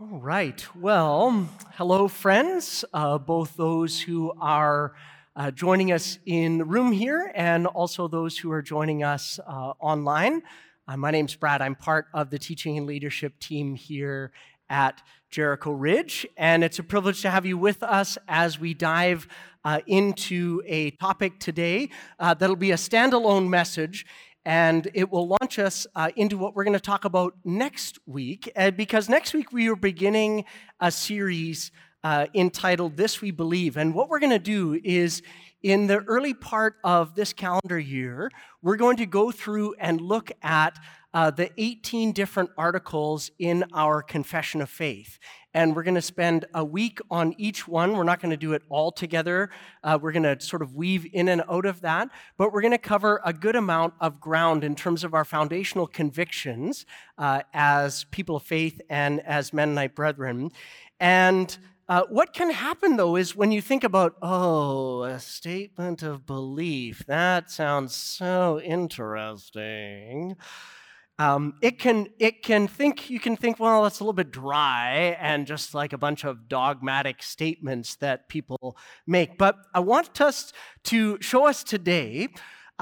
All right. Well, hello, friends, uh, both those who are uh, joining us in the room here and also those who are joining us uh, online. Uh, my name's Brad. I'm part of the teaching and leadership team here at Jericho Ridge, and it's a privilege to have you with us as we dive uh, into a topic today uh, that'll be a standalone message and it will launch us uh, into what we're going to talk about next week. Uh, because next week we are beginning a series uh, entitled This We Believe. And what we're going to do is, in the early part of this calendar year, we're going to go through and look at uh, the 18 different articles in our confession of faith. And we're going to spend a week on each one. We're not going to do it all together. Uh, we're going to sort of weave in and out of that. But we're going to cover a good amount of ground in terms of our foundational convictions uh, as people of faith and as Mennonite brethren. And uh, what can happen, though, is when you think about, oh, a statement of belief, that sounds so interesting. Um, it can it can think you can think well it's a little bit dry and just like a bunch of dogmatic statements that people make. But i want us to show us today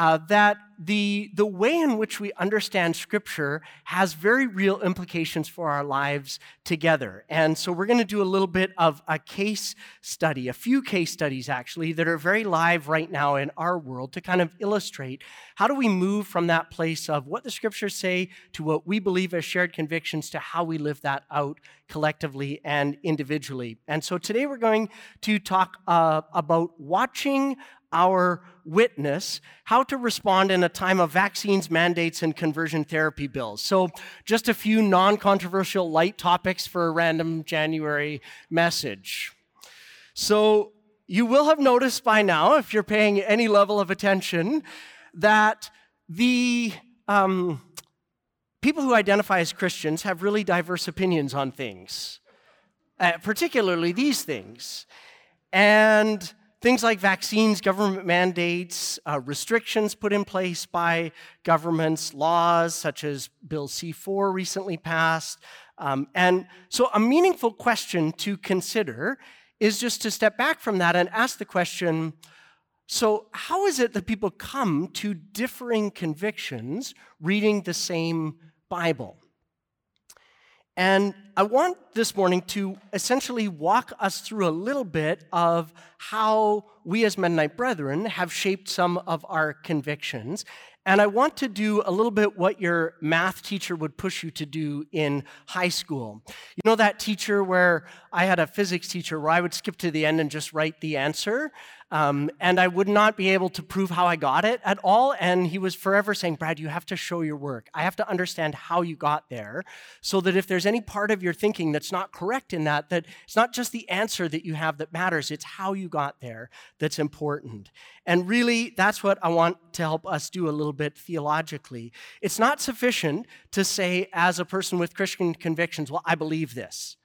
uh, that the, the way in which we understand Scripture has very real implications for our lives together. And so we're going to do a little bit of a case study, a few case studies actually, that are very live right now in our world to kind of illustrate how do we move from that place of what the Scriptures say to what we believe as shared convictions to how we live that out collectively and individually. And so today we're going to talk uh, about watching our witness how to respond in a time of vaccines, mandates, and conversion therapy bills. So, just a few non controversial light topics for a random January message. So, you will have noticed by now, if you're paying any level of attention, that the um, people who identify as Christians have really diverse opinions on things, uh, particularly these things. And Things like vaccines, government mandates, uh, restrictions put in place by governments, laws such as Bill C 4 recently passed. Um, and so, a meaningful question to consider is just to step back from that and ask the question so, how is it that people come to differing convictions reading the same Bible? And I want this morning to essentially walk us through a little bit of how we as Mennonite brethren have shaped some of our convictions. And I want to do a little bit what your math teacher would push you to do in high school. You know that teacher where I had a physics teacher where I would skip to the end and just write the answer? Um, and I would not be able to prove how I got it at all. And he was forever saying, Brad, you have to show your work. I have to understand how you got there so that if there's any part of your thinking that's not correct in that, that it's not just the answer that you have that matters, it's how you got there that's important. And really, that's what I want to help us do a little bit theologically. It's not sufficient to say, as a person with Christian convictions, well, I believe this.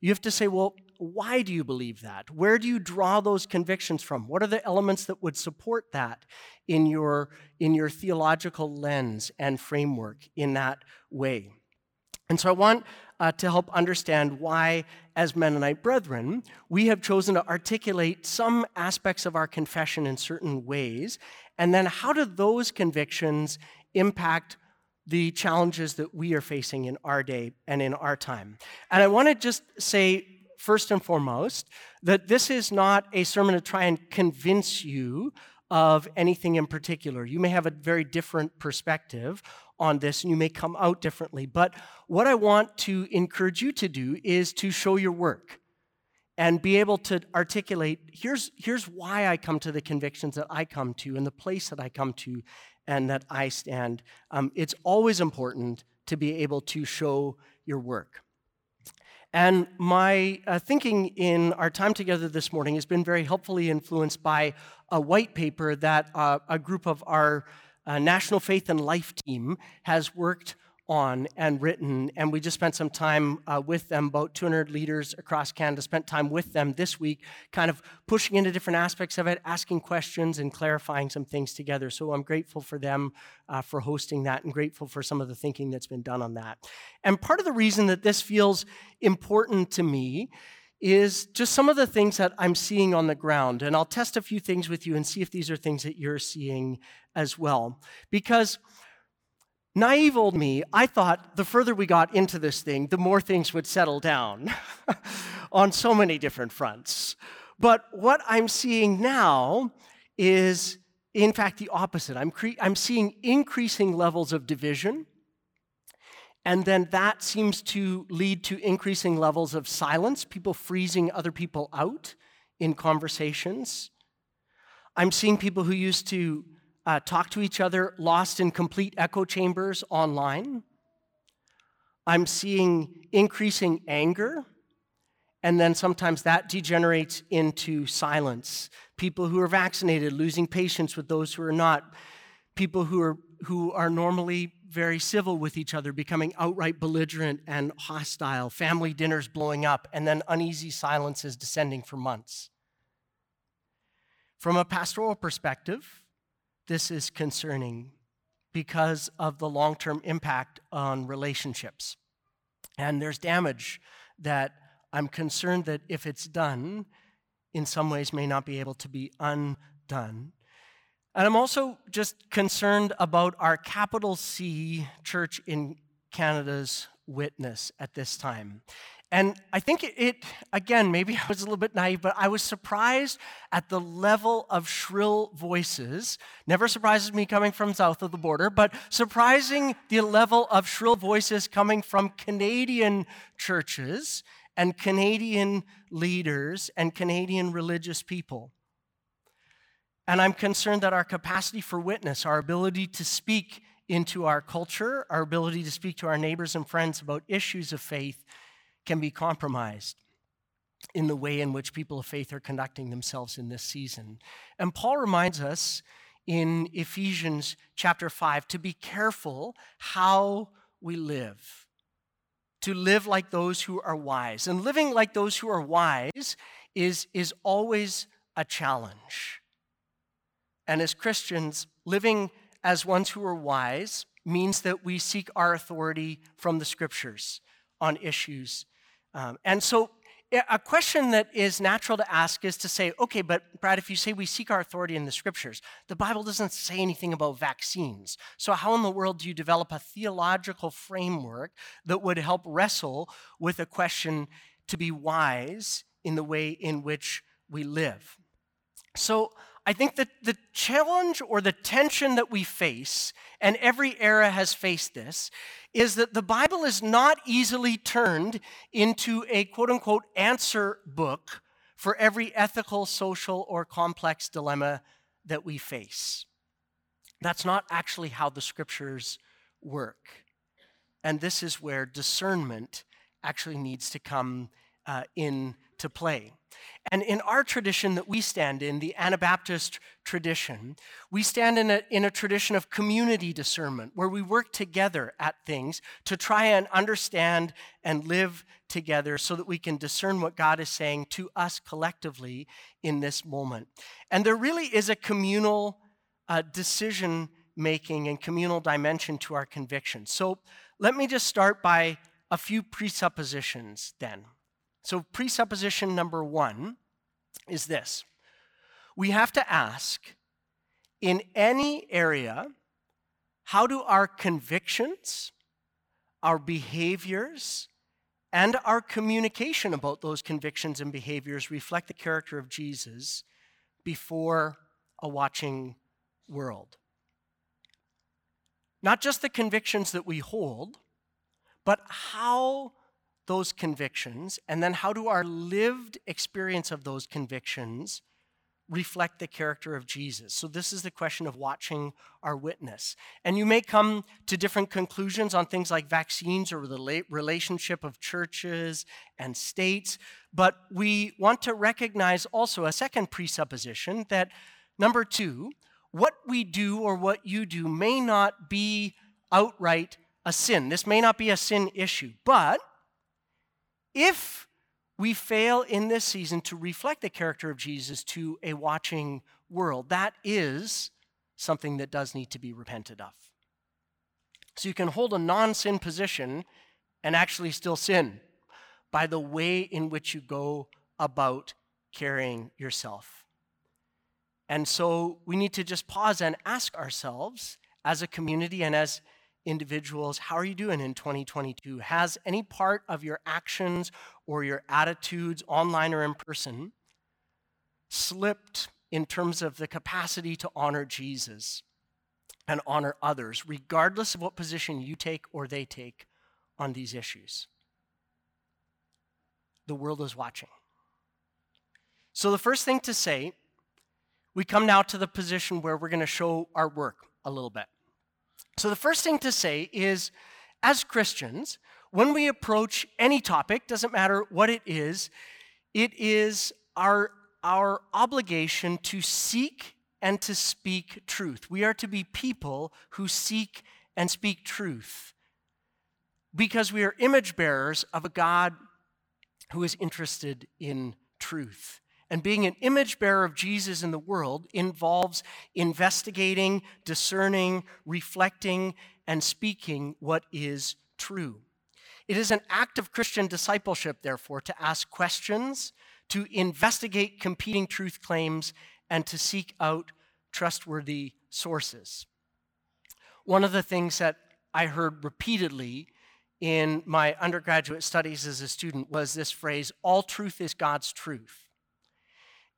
You have to say, well, why do you believe that? Where do you draw those convictions from? What are the elements that would support that in your, in your theological lens and framework in that way? And so I want uh, to help understand why, as Mennonite brethren, we have chosen to articulate some aspects of our confession in certain ways, and then how do those convictions impact the challenges that we are facing in our day and in our time. And I want to just say first and foremost, that this is not a sermon to try and convince you of anything in particular. You may have a very different perspective on this and you may come out differently. But what I want to encourage you to do is to show your work and be able to articulate here's, here's why I come to the convictions that I come to and the place that I come to and that I stand. Um, it's always important to be able to show your work. And my uh, thinking in our time together this morning has been very helpfully influenced by a white paper that uh, a group of our uh, National Faith and Life team has worked on and written. And we just spent some time uh, with them, about 200 leaders across Canada spent time with them this week, kind of pushing into different aspects of it, asking questions, and clarifying some things together. So I'm grateful for them uh, for hosting that and grateful for some of the thinking that's been done on that. And part of the reason that this feels important to me is just some of the things that I'm seeing on the ground. And I'll test a few things with you and see if these are things that you're seeing as well. Because Naive old me, I thought the further we got into this thing, the more things would settle down on so many different fronts. But what I'm seeing now is, in fact, the opposite. I'm, cre- I'm seeing increasing levels of division, and then that seems to lead to increasing levels of silence, people freezing other people out in conversations. I'm seeing people who used to uh, talk to each other lost in complete echo chambers online. I'm seeing increasing anger, and then sometimes that degenerates into silence. People who are vaccinated losing patience with those who are not. People who are, who are normally very civil with each other becoming outright belligerent and hostile. Family dinners blowing up, and then uneasy silences descending for months. From a pastoral perspective, this is concerning because of the long term impact on relationships. And there's damage that I'm concerned that if it's done, in some ways may not be able to be undone. And I'm also just concerned about our capital C church in Canada's witness at this time. And I think it, again, maybe I was a little bit naive, but I was surprised at the level of shrill voices. Never surprises me coming from south of the border, but surprising the level of shrill voices coming from Canadian churches and Canadian leaders and Canadian religious people. And I'm concerned that our capacity for witness, our ability to speak into our culture, our ability to speak to our neighbors and friends about issues of faith, can be compromised in the way in which people of faith are conducting themselves in this season. And Paul reminds us in Ephesians chapter 5 to be careful how we live, to live like those who are wise. And living like those who are wise is, is always a challenge. And as Christians, living as ones who are wise means that we seek our authority from the scriptures on issues um, and so, a question that is natural to ask is to say, okay, but Brad, if you say we seek our authority in the scriptures, the Bible doesn't say anything about vaccines. So, how in the world do you develop a theological framework that would help wrestle with a question to be wise in the way in which we live? So, I think that the challenge or the tension that we face, and every era has faced this, is that the Bible is not easily turned into a quote unquote answer book for every ethical, social, or complex dilemma that we face. That's not actually how the scriptures work. And this is where discernment actually needs to come uh, into play. And in our tradition that we stand in, the Anabaptist tradition, we stand in a, in a tradition of community discernment where we work together at things to try and understand and live together so that we can discern what God is saying to us collectively in this moment. And there really is a communal uh, decision making and communal dimension to our convictions. So let me just start by a few presuppositions then. So, presupposition number one is this we have to ask in any area, how do our convictions, our behaviors, and our communication about those convictions and behaviors reflect the character of Jesus before a watching world? Not just the convictions that we hold, but how those convictions, and then how do our lived experience of those convictions reflect the character of Jesus? So, this is the question of watching our witness. And you may come to different conclusions on things like vaccines or the relationship of churches and states, but we want to recognize also a second presupposition that number two, what we do or what you do may not be outright a sin. This may not be a sin issue, but if we fail in this season to reflect the character of Jesus to a watching world, that is something that does need to be repented of. So you can hold a non sin position and actually still sin by the way in which you go about carrying yourself. And so we need to just pause and ask ourselves as a community and as individuals, how are you doing in 2022? Has any part of your actions or your attitudes, online or in person, slipped in terms of the capacity to honor Jesus and honor others, regardless of what position you take or they take on these issues? The world is watching. So, the first thing to say, we come now to the position where we're going to show our work a little bit. So, the first thing to say is as Christians, when we approach any topic, doesn't matter what it is, it is our, our obligation to seek and to speak truth. We are to be people who seek and speak truth because we are image bearers of a God who is interested in truth. And being an image bearer of Jesus in the world involves investigating, discerning, reflecting, and speaking what is true. It is an act of Christian discipleship, therefore, to ask questions, to investigate competing truth claims, and to seek out trustworthy sources. One of the things that I heard repeatedly in my undergraduate studies as a student was this phrase all truth is God's truth.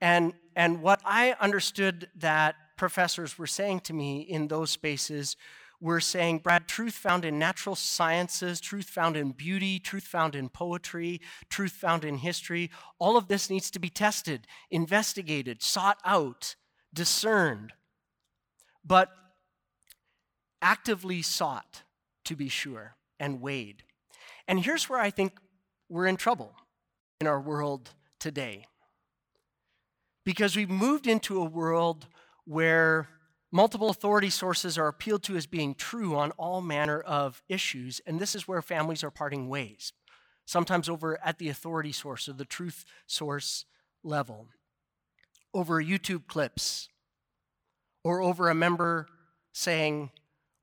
And, and what I understood that professors were saying to me in those spaces were saying, Brad, truth found in natural sciences, truth found in beauty, truth found in poetry, truth found in history, all of this needs to be tested, investigated, sought out, discerned, but actively sought, to be sure, and weighed. And here's where I think we're in trouble in our world today because we've moved into a world where multiple authority sources are appealed to as being true on all manner of issues, and this is where families are parting ways, sometimes over at the authority source or the truth source level, over YouTube clips, or over a member saying,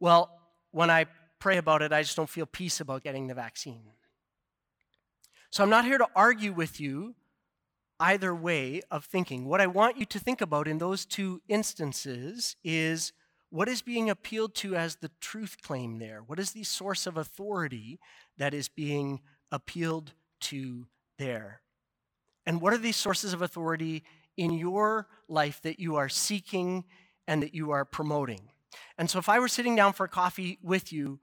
Well, when I pray about it, I just don't feel peace about getting the vaccine. So I'm not here to argue with you either way of thinking. What I want you to think about in those two instances is what is being appealed to as the truth claim there? What is the source of authority that is being appealed to there? And what are these sources of authority in your life that you are seeking and that you are promoting? And so, if I were sitting down for coffee with you,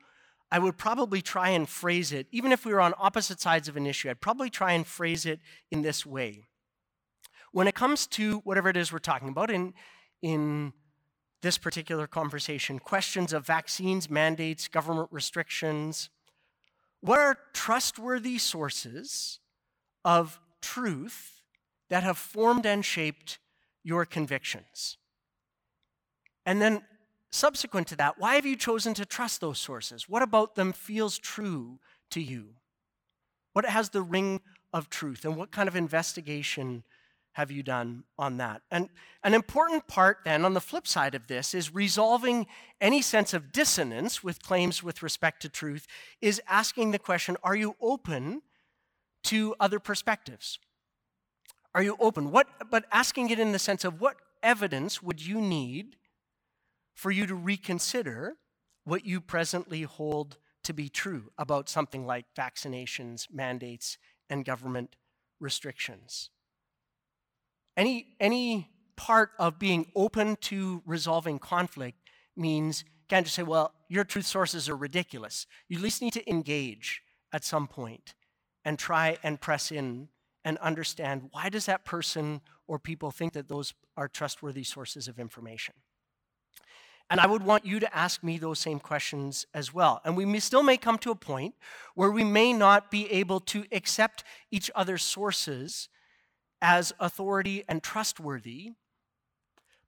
I would probably try and phrase it, even if we were on opposite sides of an issue, I'd probably try and phrase it in this way when it comes to whatever it is we're talking about in, in this particular conversation, questions of vaccines, mandates, government restrictions, what are trustworthy sources of truth that have formed and shaped your convictions? And then, subsequent to that, why have you chosen to trust those sources? What about them feels true to you? What has the ring of truth? And what kind of investigation have you done on that? And an important part, then, on the flip side of this, is resolving any sense of dissonance with claims with respect to truth, is asking the question are you open to other perspectives? Are you open? What, but asking it in the sense of what evidence would you need for you to reconsider what you presently hold to be true about something like vaccinations, mandates, and government restrictions? Any, any part of being open to resolving conflict means can't just say, well, your truth sources are ridiculous. You at least need to engage at some point and try and press in and understand why does that person or people think that those are trustworthy sources of information. And I would want you to ask me those same questions as well. And we may, still may come to a point where we may not be able to accept each other's sources as authority and trustworthy,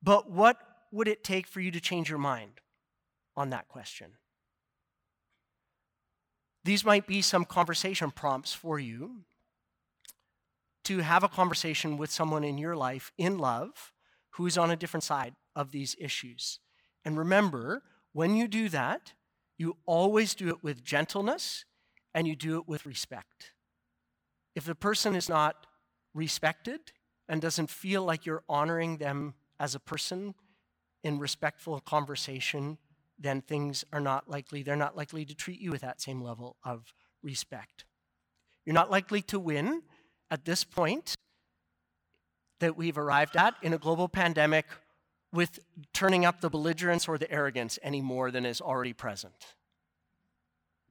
but what would it take for you to change your mind on that question? These might be some conversation prompts for you to have a conversation with someone in your life in love who is on a different side of these issues. And remember, when you do that, you always do it with gentleness and you do it with respect. If the person is not respected and doesn't feel like you're honoring them as a person in respectful conversation, then things are not likely, they're not likely to treat you with that same level of respect. You're not likely to win at this point that we've arrived at in a global pandemic with turning up the belligerence or the arrogance any more than is already present.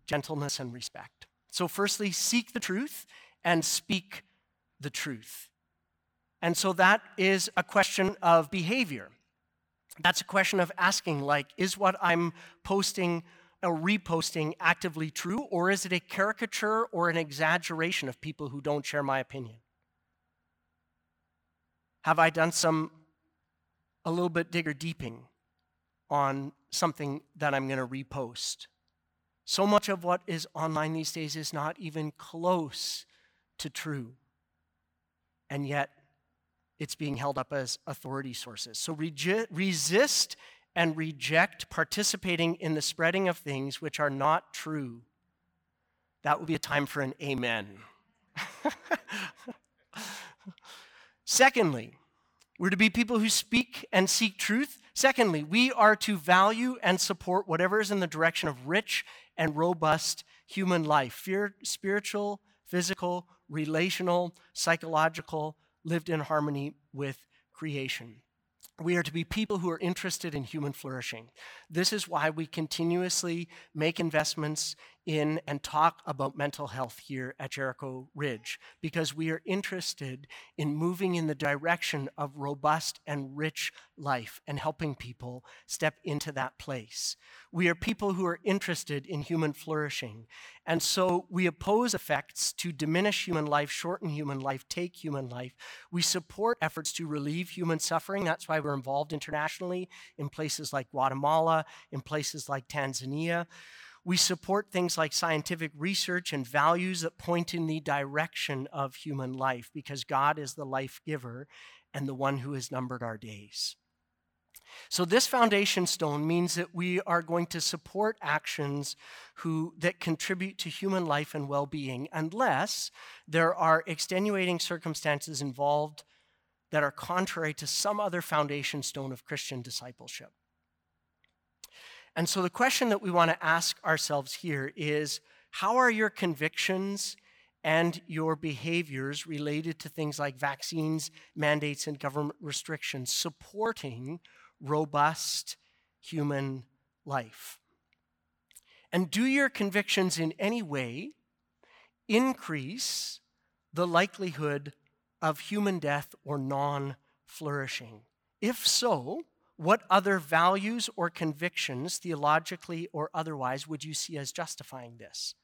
Gentleness and respect. So, firstly, seek the truth and speak the truth. And so that is a question of behavior. That's a question of asking, like, is what I'm posting or reposting actively true, or is it a caricature or an exaggeration of people who don't share my opinion? Have I done some a little bit digger deeping on something that I'm going to repost? So much of what is online these days is not even close to true. And yet, it's being held up as authority sources. So resist and reject participating in the spreading of things which are not true. That would be a time for an amen. Secondly, we're to be people who speak and seek truth. Secondly, we are to value and support whatever is in the direction of rich and robust human life fear, spiritual, physical, relational, psychological, lived in harmony with creation. We are to be people who are interested in human flourishing. This is why we continuously make investments in and talk about mental health here at Jericho Ridge because we are interested in moving in the direction of robust and rich life and helping people step into that place. We are people who are interested in human flourishing. And so we oppose effects to diminish human life, shorten human life, take human life. We support efforts to relieve human suffering. That's why we're involved internationally in places like Guatemala, in places like Tanzania. We support things like scientific research and values that point in the direction of human life because God is the life giver and the one who has numbered our days. So this foundation stone means that we are going to support actions who, that contribute to human life and well-being unless there are extenuating circumstances involved that are contrary to some other foundation stone of Christian discipleship. And so the question that we want to ask ourselves here is how are your convictions and your behaviors related to things like vaccines, mandates, and government restrictions supporting robust human life? And do your convictions in any way increase the likelihood of human death or non flourishing? If so, what other values or convictions, theologically or otherwise, would you see as justifying this?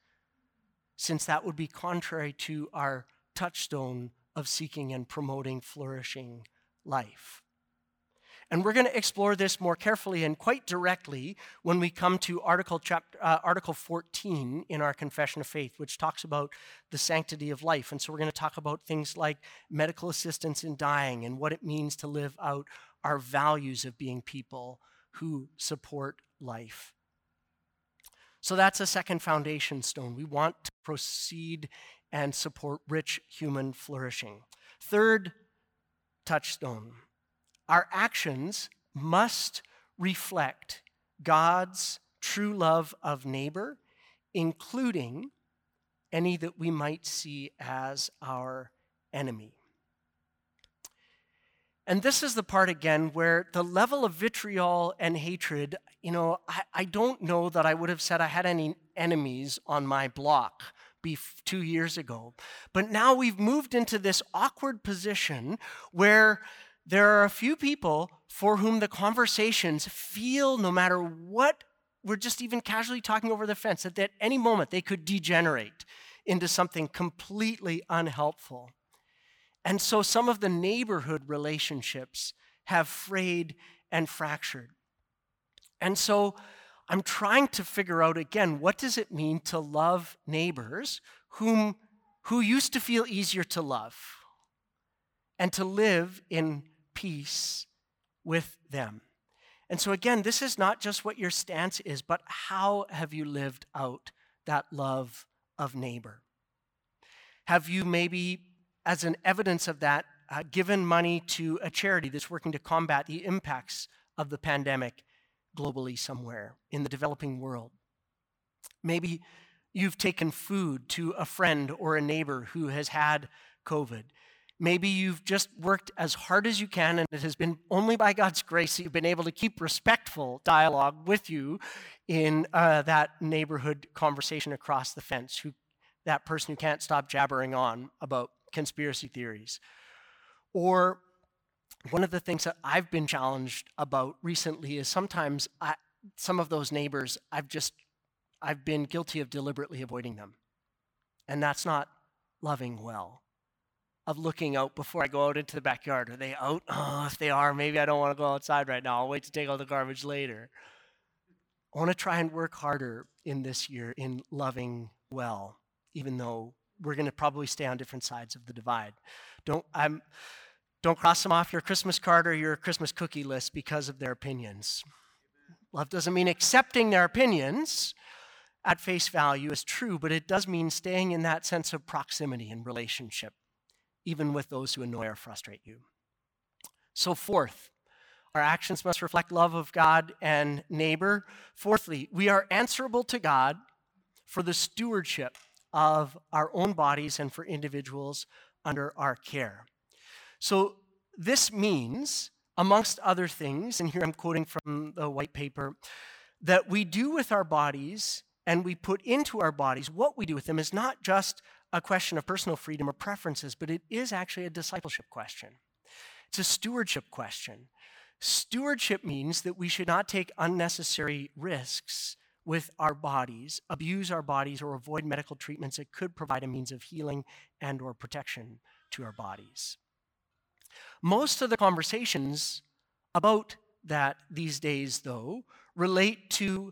Since that would be contrary to our touchstone of seeking and promoting flourishing life. And we're going to explore this more carefully and quite directly when we come to Article, chapter, uh, Article 14 in our Confession of Faith, which talks about the sanctity of life. And so we're going to talk about things like medical assistance in dying and what it means to live out our values of being people who support life. So that's a second foundation stone. We want to proceed and support rich human flourishing. Third touchstone our actions must reflect God's true love of neighbor, including any that we might see as our enemy. And this is the part again where the level of vitriol and hatred, you know, I, I don't know that I would have said I had any enemies on my block two years ago. But now we've moved into this awkward position where there are a few people for whom the conversations feel, no matter what, we're just even casually talking over the fence, that at any moment they could degenerate into something completely unhelpful. And so some of the neighborhood relationships have frayed and fractured. And so I'm trying to figure out again what does it mean to love neighbors whom who used to feel easier to love and to live in peace with them. And so again, this is not just what your stance is, but how have you lived out that love of neighbor? Have you maybe as an evidence of that uh, given money to a charity that's working to combat the impacts of the pandemic globally somewhere in the developing world. Maybe you've taken food to a friend or a neighbor who has had COVID. Maybe you've just worked as hard as you can, and it has been only by God's grace that you've been able to keep respectful dialogue with you in uh, that neighborhood conversation across the fence, who, that person who can't stop jabbering on about conspiracy theories. Or one of the things that I've been challenged about recently is sometimes I, some of those neighbors, I've just, I've been guilty of deliberately avoiding them. And that's not loving well. Of looking out before I go out into the backyard. Are they out? Oh, if they are, maybe I don't want to go outside right now. I'll wait to take out the garbage later. I want to try and work harder in this year in loving well, even though we're going to probably stay on different sides of the divide. Don't, I'm, don't cross them off your Christmas card or your Christmas cookie list because of their opinions. Love doesn't mean accepting their opinions at face value as true, but it does mean staying in that sense of proximity and relationship, even with those who annoy or frustrate you. So, fourth, our actions must reflect love of God and neighbor. Fourthly, we are answerable to God for the stewardship of our own bodies and for individuals under our care. So this means, amongst other things, and here I'm quoting from the white paper, that we do with our bodies and we put into our bodies what we do with them is not just a question of personal freedom or preferences, but it is actually a discipleship question. It's a stewardship question. Stewardship means that we should not take unnecessary risks with our bodies, abuse our bodies, or avoid medical treatments that could provide a means of healing and or protection to our bodies. Most of the conversations about that these days, though, relate to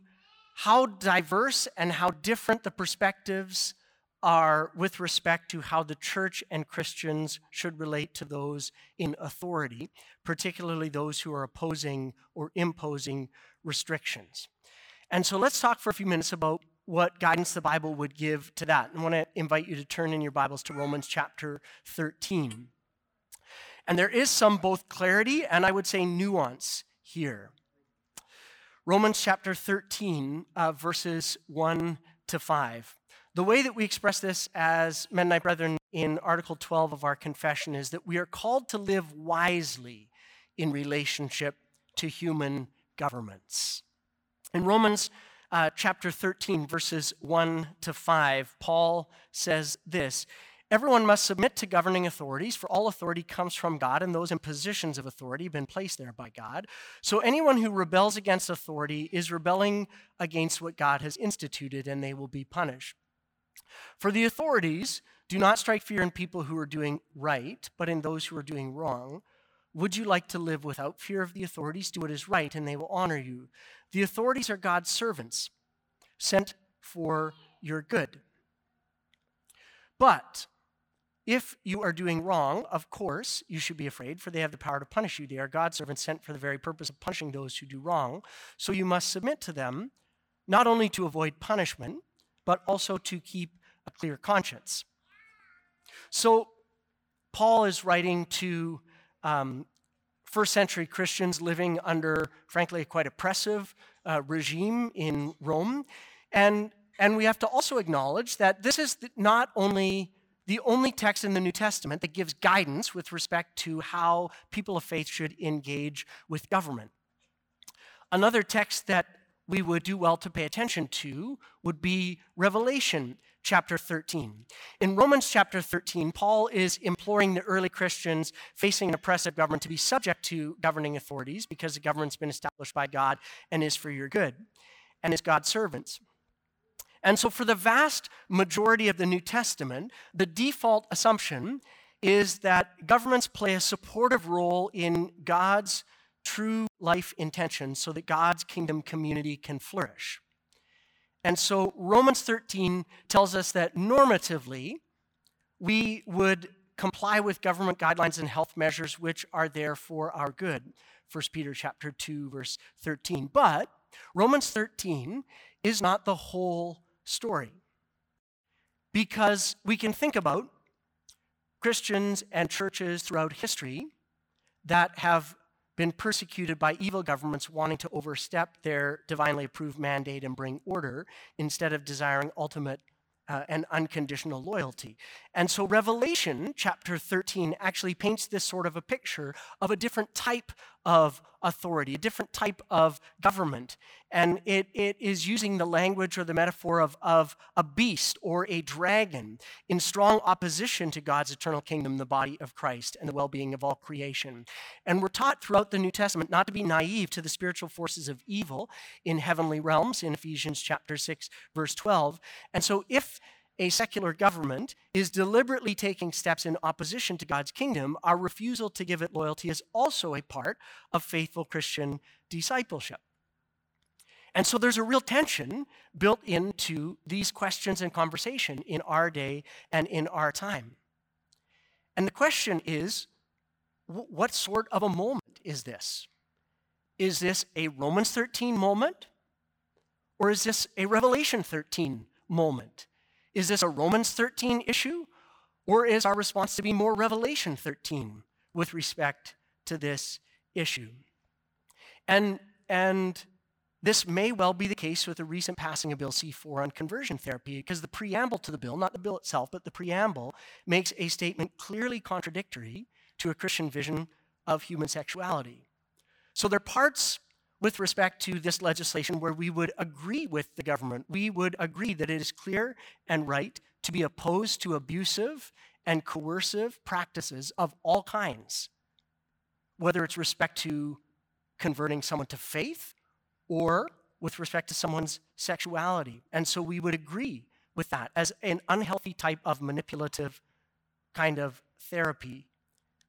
how diverse and how different the perspectives are with respect to how the church and Christians should relate to those in authority, particularly those who are opposing or imposing restrictions. And so let's talk for a few minutes about what guidance the Bible would give to that. I want to invite you to turn in your Bibles to Romans chapter 13. And there is some both clarity and I would say nuance here. Romans chapter 13, uh, verses 1 to 5. The way that we express this as Mennonite brethren in Article 12 of our confession is that we are called to live wisely in relationship to human governments. In Romans uh, chapter 13, verses 1 to 5, Paul says this Everyone must submit to governing authorities, for all authority comes from God, and those in positions of authority have been placed there by God. So anyone who rebels against authority is rebelling against what God has instituted, and they will be punished. For the authorities do not strike fear in people who are doing right, but in those who are doing wrong. Would you like to live without fear of the authorities? Do what is right, and they will honor you. The authorities are God's servants, sent for your good. But if you are doing wrong, of course, you should be afraid, for they have the power to punish you. They are God's servants sent for the very purpose of punishing those who do wrong. So you must submit to them, not only to avoid punishment, but also to keep a clear conscience. So Paul is writing to um, first century Christians living under, frankly, a quite oppressive uh, regime in Rome. And, and we have to also acknowledge that this is not only the only text in the New Testament that gives guidance with respect to how people of faith should engage with government. Another text that we would do well to pay attention to would be Revelation chapter 13. In Romans chapter 13, Paul is imploring the early Christians facing an oppressive government to be subject to governing authorities because the government's been established by God and is for your good and is God's servants. And so, for the vast majority of the New Testament, the default assumption is that governments play a supportive role in God's true life intention so that God's kingdom community can flourish. And so Romans 13 tells us that normatively, we would comply with government guidelines and health measures which are there for our good. 1 Peter chapter 2 verse 13. But Romans 13 is not the whole story. Because we can think about Christians and churches throughout history that have been persecuted by evil governments wanting to overstep their divinely approved mandate and bring order instead of desiring ultimate uh, and unconditional loyalty. And so Revelation chapter 13 actually paints this sort of a picture of a different type of authority, a different type of government. And it, it is using the language or the metaphor of, of a beast or a dragon in strong opposition to God's eternal kingdom, the body of Christ, and the well being of all creation. And we're taught throughout the New Testament not to be naive to the spiritual forces of evil in heavenly realms in Ephesians chapter 6, verse 12. And so if a secular government is deliberately taking steps in opposition to God's kingdom, our refusal to give it loyalty is also a part of faithful Christian discipleship. And so there's a real tension built into these questions and conversation in our day and in our time. And the question is what sort of a moment is this? Is this a Romans 13 moment? Or is this a Revelation 13 moment? Is this a Romans 13 issue? Or is our response to be more Revelation 13 with respect to this issue? And, and this may well be the case with the recent passing of Bill C 4 on conversion therapy, because the preamble to the bill, not the bill itself, but the preamble, makes a statement clearly contradictory to a Christian vision of human sexuality. So there are parts with respect to this legislation where we would agree with the government. We would agree that it is clear and right to be opposed to abusive and coercive practices of all kinds, whether it's respect to converting someone to faith or with respect to someone's sexuality. And so we would agree with that as an unhealthy type of manipulative kind of therapy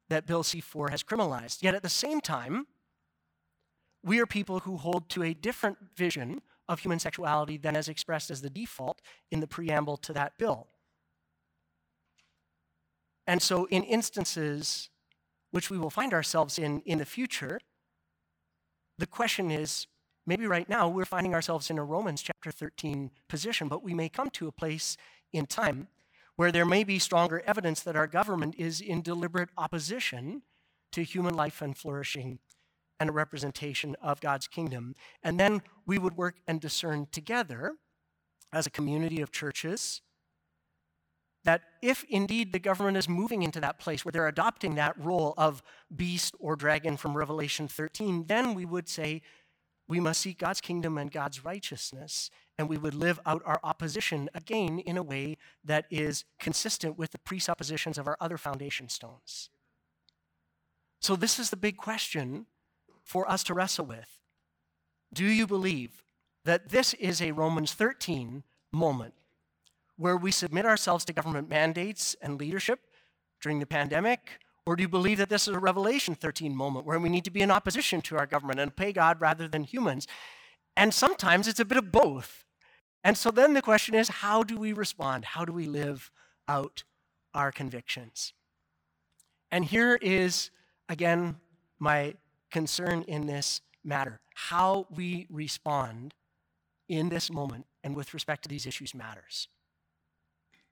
that Bill C 4 has criminalized. Yet at the same time, we are people who hold to a different vision of human sexuality than as expressed as the default in the preamble to that bill. And so, in instances which we will find ourselves in in the future, the question is maybe right now we're finding ourselves in a Romans chapter 13 position, but we may come to a place in time where there may be stronger evidence that our government is in deliberate opposition to human life and flourishing and a representation of God's kingdom. And then we would work and discern together as a community of churches that if indeed the government is moving into that place where they're adopting that role of beast or dragon from Revelation 13, then we would say we must seek God's kingdom and God's righteousness, and we would live out our opposition again in a way that is consistent with the presuppositions of our other foundation stones. So, this is the big question for us to wrestle with. Do you believe that this is a Romans 13 moment where we submit ourselves to government mandates and leadership during the pandemic? Or do you believe that this is a Revelation 13 moment where we need to be in opposition to our government and pay God rather than humans? And sometimes it's a bit of both. And so then the question is how do we respond? How do we live out our convictions? And here is, again, my concern in this matter. How we respond in this moment and with respect to these issues matters.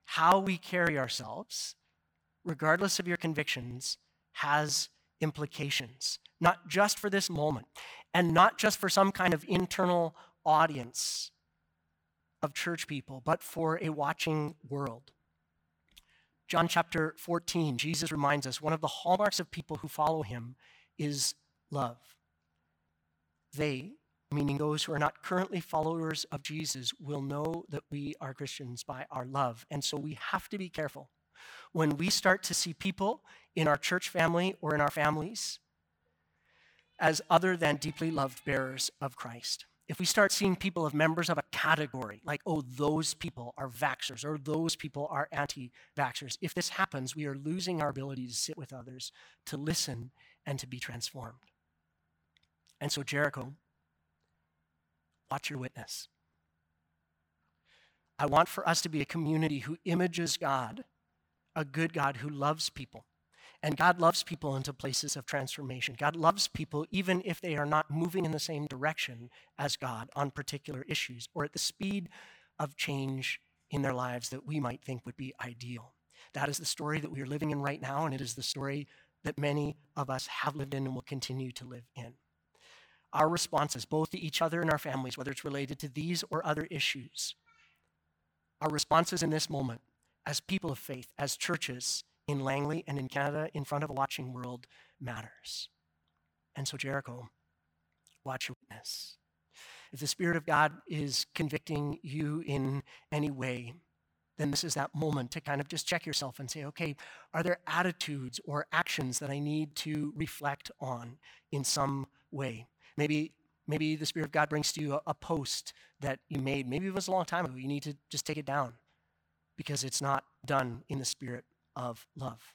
How we carry ourselves, regardless of your convictions, has implications, not just for this moment, and not just for some kind of internal audience of church people, but for a watching world. John chapter 14, Jesus reminds us one of the hallmarks of people who follow him is love. They, meaning those who are not currently followers of Jesus, will know that we are Christians by our love. And so we have to be careful when we start to see people in our church family or in our families as other than deeply loved bearers of Christ. If we start seeing people as members of a category, like, oh, those people are vaxxers or those people are anti vaxxers, if this happens, we are losing our ability to sit with others, to listen, and to be transformed. And so, Jericho, watch your witness. I want for us to be a community who images God, a good God who loves people. And God loves people into places of transformation. God loves people even if they are not moving in the same direction as God on particular issues or at the speed of change in their lives that we might think would be ideal. That is the story that we are living in right now, and it is the story that many of us have lived in and will continue to live in. Our responses, both to each other and our families, whether it's related to these or other issues, our responses in this moment as people of faith, as churches in Langley and in Canada in front of a watching world matters. And so, Jericho, watch your witness. If the Spirit of God is convicting you in any way, then this is that moment to kind of just check yourself and say, okay, are there attitudes or actions that I need to reflect on in some way? Maybe, maybe the Spirit of God brings to you a, a post that you made. Maybe it was a long time ago. You need to just take it down because it's not done in the spirit of love.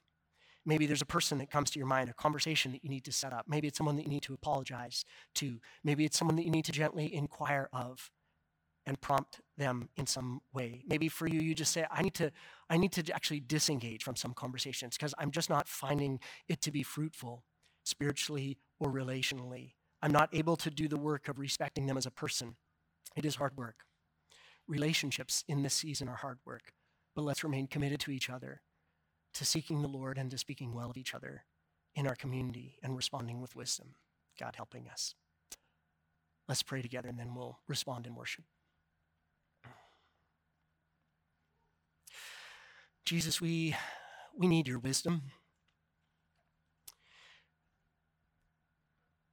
Maybe there's a person that comes to your mind, a conversation that you need to set up. Maybe it's someone that you need to apologize to. Maybe it's someone that you need to gently inquire of and prompt them in some way. Maybe for you, you just say, I need to, I need to actually disengage from some conversations because I'm just not finding it to be fruitful spiritually or relationally. I'm not able to do the work of respecting them as a person. It is hard work. Relationships in this season are hard work, but let's remain committed to each other, to seeking the Lord and to speaking well of each other in our community and responding with wisdom. God helping us. Let's pray together and then we'll respond in worship. Jesus, we, we need your wisdom.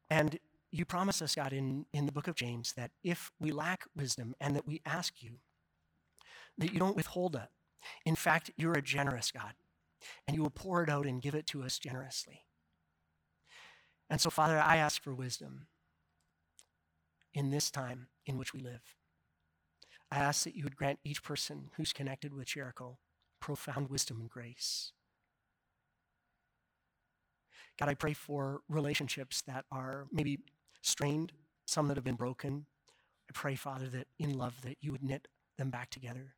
And you promise us, God, in, in the book of James, that if we lack wisdom and that we ask you, that you don't withhold it. In fact, you're a generous God, and you will pour it out and give it to us generously. And so, Father, I ask for wisdom in this time in which we live. I ask that you would grant each person who's connected with Jericho profound wisdom and grace. God, I pray for relationships that are maybe strained, some that have been broken. I pray, Father, that in love that you would knit them back together.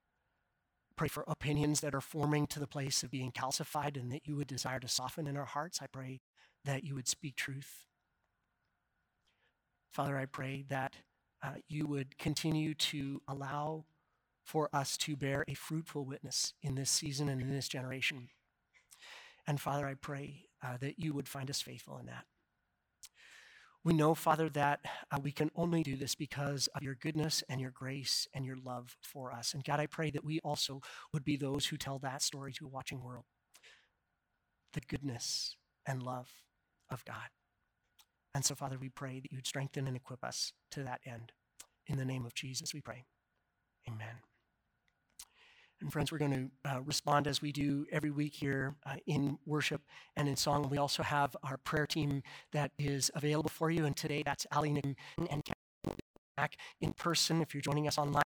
Pray for opinions that are forming to the place of being calcified and that you would desire to soften in our hearts. I pray that you would speak truth. Father, I pray that uh, you would continue to allow for us to bear a fruitful witness in this season and in this generation. And Father, I pray uh, that you would find us faithful in that. We know, Father, that uh, we can only do this because of your goodness and your grace and your love for us. And God, I pray that we also would be those who tell that story to a watching world the goodness and love of God. And so, Father, we pray that you'd strengthen and equip us to that end. In the name of Jesus, we pray. Amen. And friends, we're going to uh, respond as we do every week here uh, in worship and in song. We also have our prayer team that is available for you. And today that's Ali and back in person if you're joining us online.